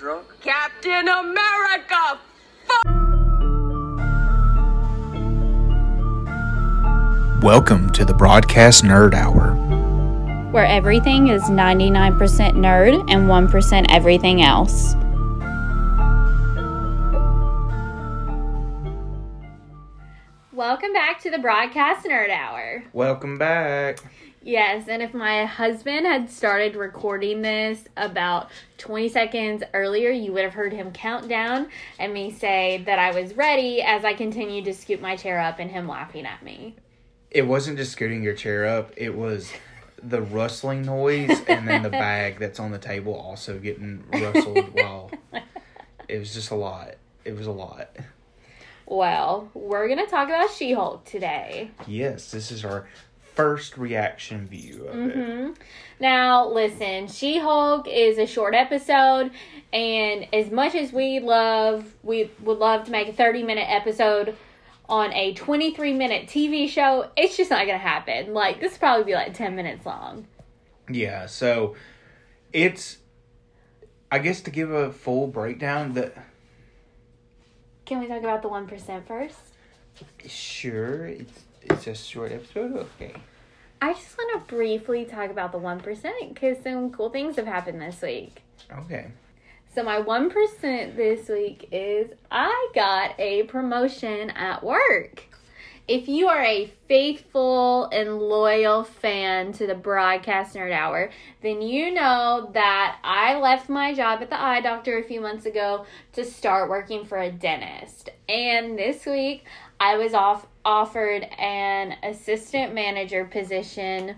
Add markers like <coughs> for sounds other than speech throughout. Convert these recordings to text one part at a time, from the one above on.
drunk? Captain America! Welcome to the Broadcast Nerd Hour. where everything is 99% nerd and 1% everything else. Welcome back to the Broadcast Nerd Hour. Welcome back. Yes, and if my husband had started recording this about 20 seconds earlier, you would have heard him count down and me say that I was ready as I continued to scoop my chair up and him laughing at me. It wasn't just scooting your chair up, it was the rustling noise and then the <laughs> bag that's on the table also getting rustled while it was just a lot. It was a lot. Well, we're going to talk about She Hulk today. Yes, this is our first reaction view of it. Mm-hmm. Now, listen, She Hulk is a short episode, and as much as we love, we would love to make a 30 minute episode on a 23 minute TV show, it's just not gonna happen. Like, this probably be like 10 minutes long. Yeah, so it's I guess to give a full breakdown that Can we talk about the 1% first? sure it's it's a short episode, okay. I just want to briefly talk about the 1% because some cool things have happened this week. Okay. So my 1% this week is I got a promotion at work. If you are a faithful and loyal fan to the Broadcast Nerd Hour, then you know that I left my job at the eye doctor a few months ago to start working for a dentist. And this week I was off offered an assistant manager position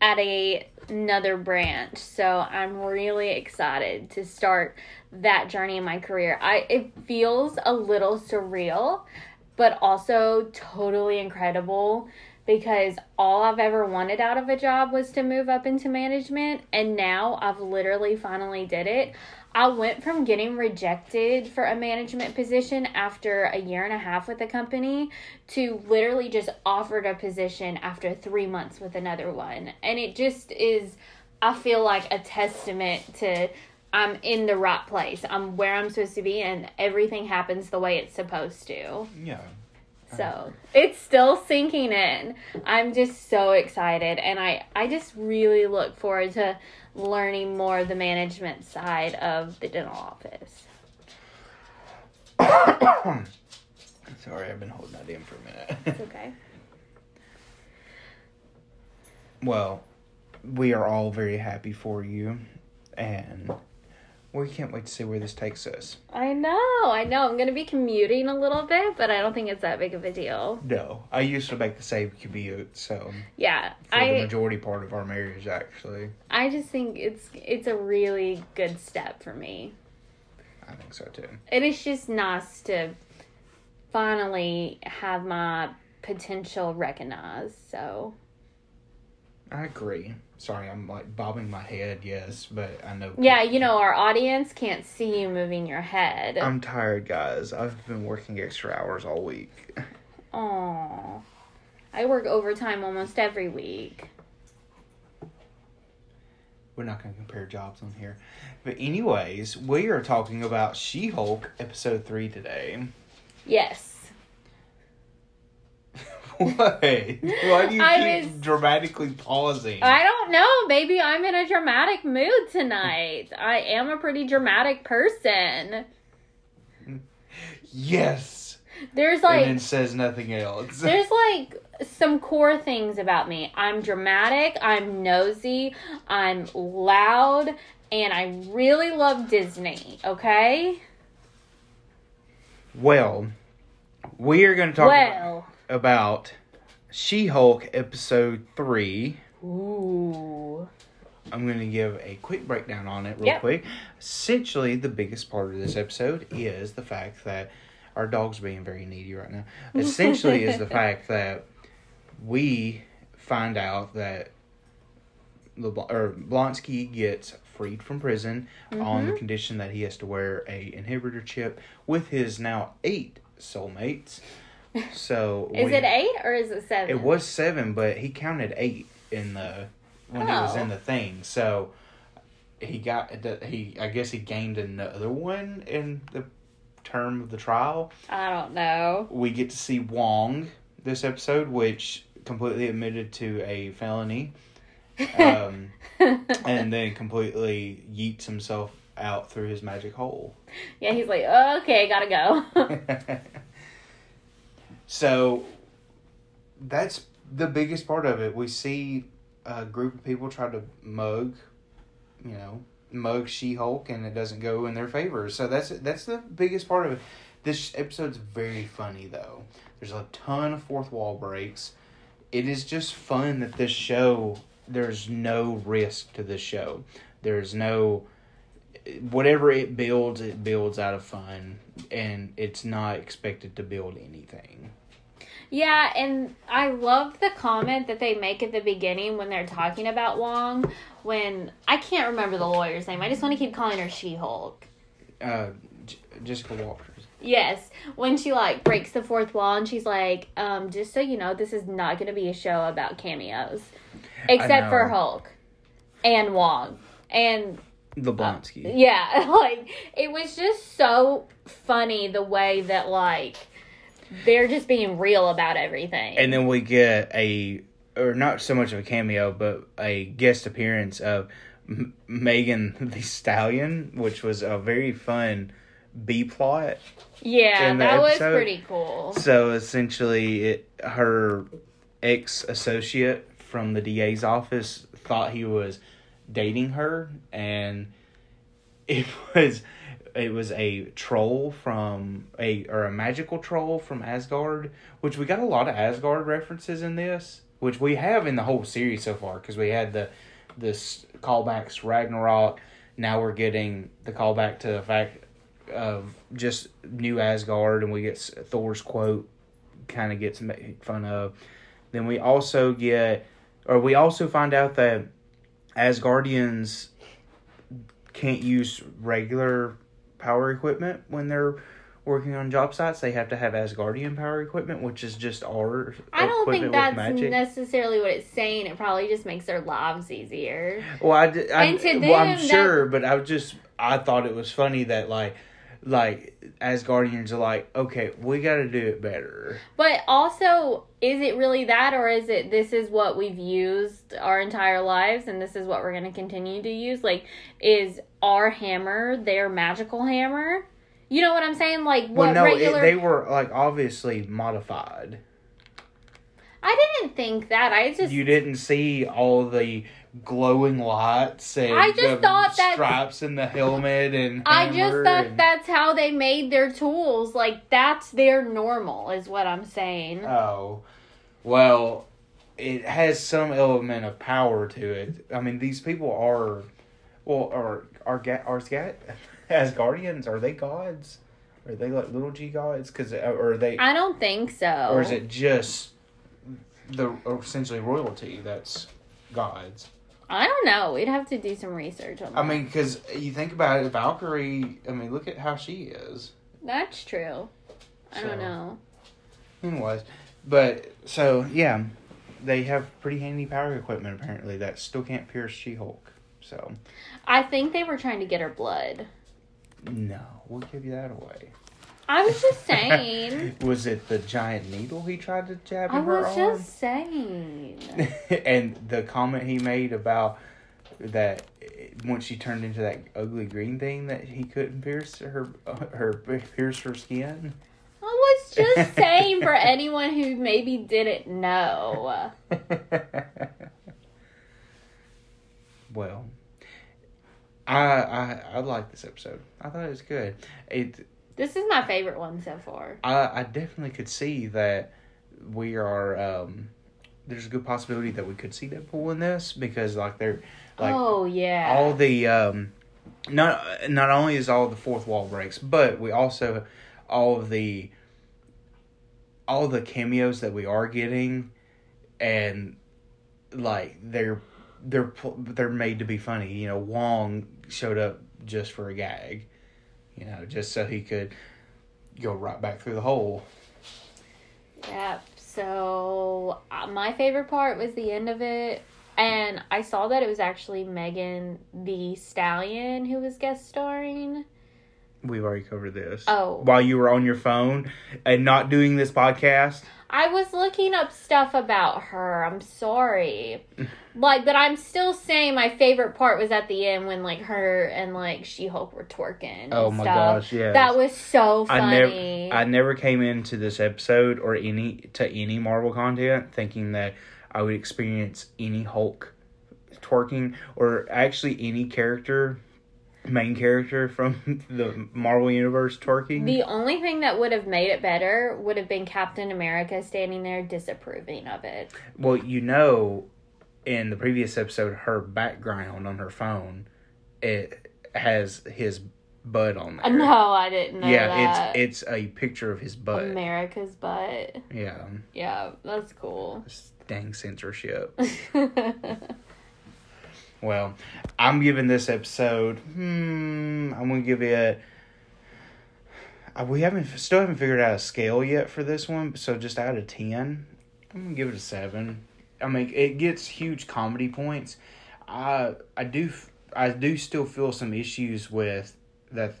at a another branch. So I'm really excited to start that journey in my career. I it feels a little surreal, but also totally incredible because all I've ever wanted out of a job was to move up into management and now I've literally finally did it. I went from getting rejected for a management position after a year and a half with the company to literally just offered a position after three months with another one. And it just is, I feel like a testament to I'm in the right place. I'm where I'm supposed to be, and everything happens the way it's supposed to. Yeah. So it's still sinking in. I'm just so excited, and I I just really look forward to learning more of the management side of the dental office. <coughs> Sorry, I've been holding that in for a minute. <laughs> It's okay. well, we are all very happy for you, and we can't wait to see where this takes us. I know, I know. I'm gonna be commuting a little bit, but I don't think it's that big of a deal. No, I used to make the same commute, so Yeah, for the majority part of our marriage, actually, I just think it's it's a really good step for me. I think so too. It's just nice to finally have my potential recognized. So I agree. Sorry, I'm like bobbing my head. Yes, but I know. yeah, you know our audience can't see you moving your head. I'm tired, guys. I've been working extra hours all week. Aw. I work overtime almost every week. We're not going to compare jobs on here. But, anyways, we are talking about She Hulk episode 3 today. Yes. <laughs> Why? Why do you I keep was- dramatically pausing? I don't know, Maybe I'm in a dramatic mood tonight. <laughs> I am a pretty dramatic person. <laughs> yes! There's like and then says nothing else. there's like some core things about me. I'm dramatic, I'm nosy, I'm loud, and I really love Disney, okay? Well, we are going to talk Well, about She Hulk episode 3. ooh. I'm going to give a quick breakdown on it, real Yep. quick. Essentially, the biggest part of this episode is the fact that our dog's being very needy right now. <laughs> Essentially, is the fact that we find out that LeBl- or Blonsky gets freed from prison on Mm-hmm. the condition that he has to wear a inhibitor chip with his now eight soulmates. So <laughs> Is we- it eight or is it seven? it was seven, but he counted eight in the when he was Oh. in the thing. So he got he I guess he gained another one in the term of the trial. I don't know. We get to see Wong this episode, which completely admitted to a felony, um, <laughs> and then completely yeets himself out through his magic hole. yeah, he's like, okay, gotta go. <laughs> so that's the biggest part of it. We see a group of people try to mug, you know, mug She Hulk, and it doesn't go in their favor. So that's that's the biggest part of it. This episode's very funny though. There's a ton of fourth wall breaks. It is just fun that this show. There's no risk to this show. There's no whatever it builds, it builds out of fun, and it's not expected to build anything. Yeah, and I love the comment that they make at the beginning when they're talking about Wong. When I can't remember the lawyer's name, I just want to keep calling her She Hulk. Uh, J- Jessica Walters. Yes, when she like breaks the fourth wall and she's like, um, just so you know, this is not going to be a show about cameos, except for. Hulk and Wong and The Blonsky. yeah, <laughs> like it was just so funny the way that like they're just being real about everything. And then we get a, or not so much of a cameo, but a guest appearance of M- Megan <laughs> the Stallion, which was a very fun B plot. yeah, that was pretty cool. So essentially, it her ex associate from the DA's office thought he was dating her, and <laughs> it was it was a troll from a or a magical troll from Asgard, which we got a lot of Asgard references in this, which we have in the whole series so far because we had the this callbacks Ragnarok. Now we're getting the callback to the fact of just new Asgard, and we get Thor's quote kind of gets made fun of. Then we also get, or we also find out that Asgardians can't use regular power equipment when they're working on job sites. They have to have Asgardian power equipment, which is just our I don't think that's necessarily what it's saying. It probably just makes their lives easier. Well, I, I- And to well, I'm them, sure, but I was just I thought it was funny that like like Asgardians are like, okay, we got to do it better. But also, is it really that, or is it this is what we've used our entire lives, and this is what we're going to continue to use? Like, is our hammer their magical hammer? You know what I'm saying? Like, what Well, no, regular? it, they were like obviously modified. I didn't think that. I just You didn't see all the glowing lights and I just thought that- stripes in the helmet and I just thought and- that's how they made their tools. Like that's their normal, is what I'm saying. Oh, well, it has some element of power to it. I mean, these people are, well, are are are Asga- <laughs> Asgardians? Are they gods? Are they like little g gods? Because uh, or are they, I don't think so. or is it just the essentially royalty that's gods? I don't know. We'd have to do some research on that. I mean, because you think about it, Valkyrie. I mean, look at how she is. that's true. I So- don't know. Anyways, but so yeah, they have pretty handy power equipment apparently that still can't pierce She Hulk. So I think they were trying to get her blood. no, we'll give you that away. I was just saying. <laughs> was it the giant needle he tried to jab in I her was arm? just saying. <laughs> and the comment he made about that once she turned into that ugly green thing that he couldn't pierce her uh, her pierce her skin. I was just <laughs> saying for anyone who maybe didn't know. well, I I I like this episode. I thought it was good. It This is my favorite one so far. I I definitely could see that we are. um There's a good possibility that we could see Deadpool in this because like they're like oh yeah. all the um not not only is all the fourth wall breaks, but we also all of the all the cameos that we are getting, and like they're they're they're made to be funny. You know, Wong showed up just for a gag, you know, just so he could go right back through the hole. Yep. So uh, my favorite part was the end of it. And I saw that it was actually Megan the Stallion who was guest starring. We've already covered this. Oh. While you were on your phone and not doing this podcast. I was looking up stuff about her. I'm sorry. <laughs> like, but I'm still saying my favorite part was at the end when like her and like She Hulk were twerking. Oh and my stuff. gosh, yes. That was so I funny. never I never came into this episode or any to any Marvel content thinking that I would experience any Hulk twerking or actually any character main character from <laughs> the Marvel universe twerking. the only thing that would have made it better would have been Captain America standing there disapproving of it. well, you know in the previous episode her background on her phone it has his butt on there. No, I didn't know yeah, that. it's it's a picture of his butt. America's butt. yeah. Yeah, that's cool. It's dang censorship. <laughs> Well, I'm giving this episode. Hmm, I'm gonna give it. uh, We haven't still haven't figured out a scale yet for this one, so just out of ten, I'm gonna give it a seven. I mean, it gets huge comedy points. I I do I do still feel some issues with that.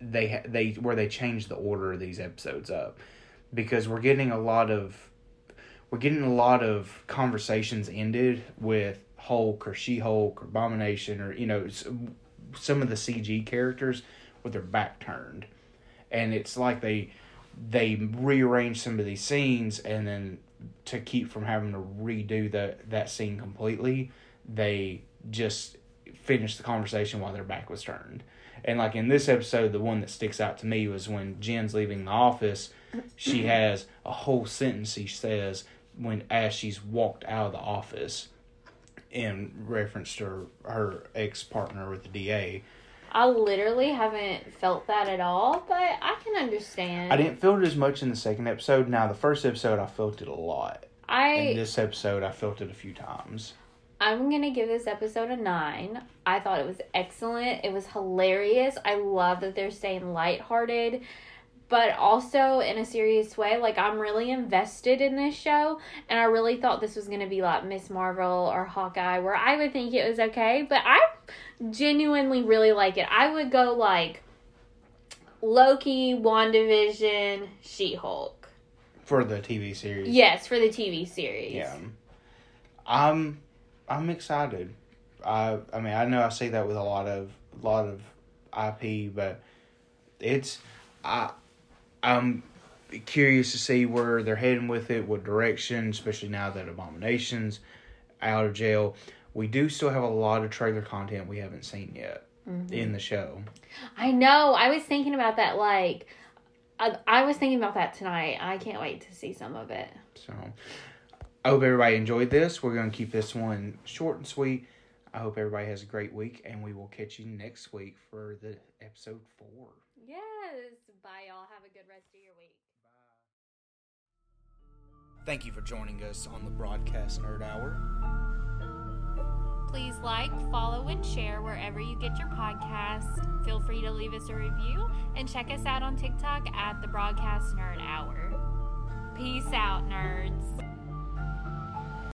They they where they changed the order of these episodes up because we're getting a lot of we're getting a lot of conversations ended with Hulk or She Hulk or Abomination or you know some of the CG characters with their back turned, and it's like they they rearrange some of these scenes and then to keep from having to redo that that scene completely, they just finish the conversation while their back was turned. And like in this episode, the one that sticks out to me was when Jen's leaving the office. She <clears throat> has a whole sentence she says when as she's walked out of the office in reference to her, her ex partner with the DA. I literally haven't felt that at all, but I can understand. I didn't feel it as much in the second episode. Now the first episode I felt it a lot. In I this episode I felt it a few times. I'm gonna give this episode a nine. I thought it was excellent. It was hilarious. I love that they're staying lighthearted, but also in a serious way. Like I'm really invested in this show, and I really thought this was gonna be like Miss Marvel or Hawkeye, where I would think it was okay, but I genuinely really like it. I would go like Loki, WandaVision, She Hulk. For the TV series. Yes, for the TV series. Yeah. I'm I'm excited. I I mean I know I say that with a lot of a lot of IP, but it's I I'm curious to see where they're heading with it, what direction, especially now that Abominations out of jail. We do still have a lot of trailer content we haven't seen yet mm-hmm. in the show. I know. I was thinking about that. Like, I, I was thinking about that tonight. I can't wait to see some of it. So I hope everybody enjoyed this. We're going to keep this one short and sweet. I hope everybody has a great week, and we will catch you next week for the episode four. Yes. Bye, y'all. Have a good rest of your week. Bye. Thank you for joining us on the Broadcast Nerd Hour. Please like, follow, and share wherever you get your podcasts. Feel free to leave us a review and check us out on TikTok at the Broadcast Nerd Hour. Peace out, nerds.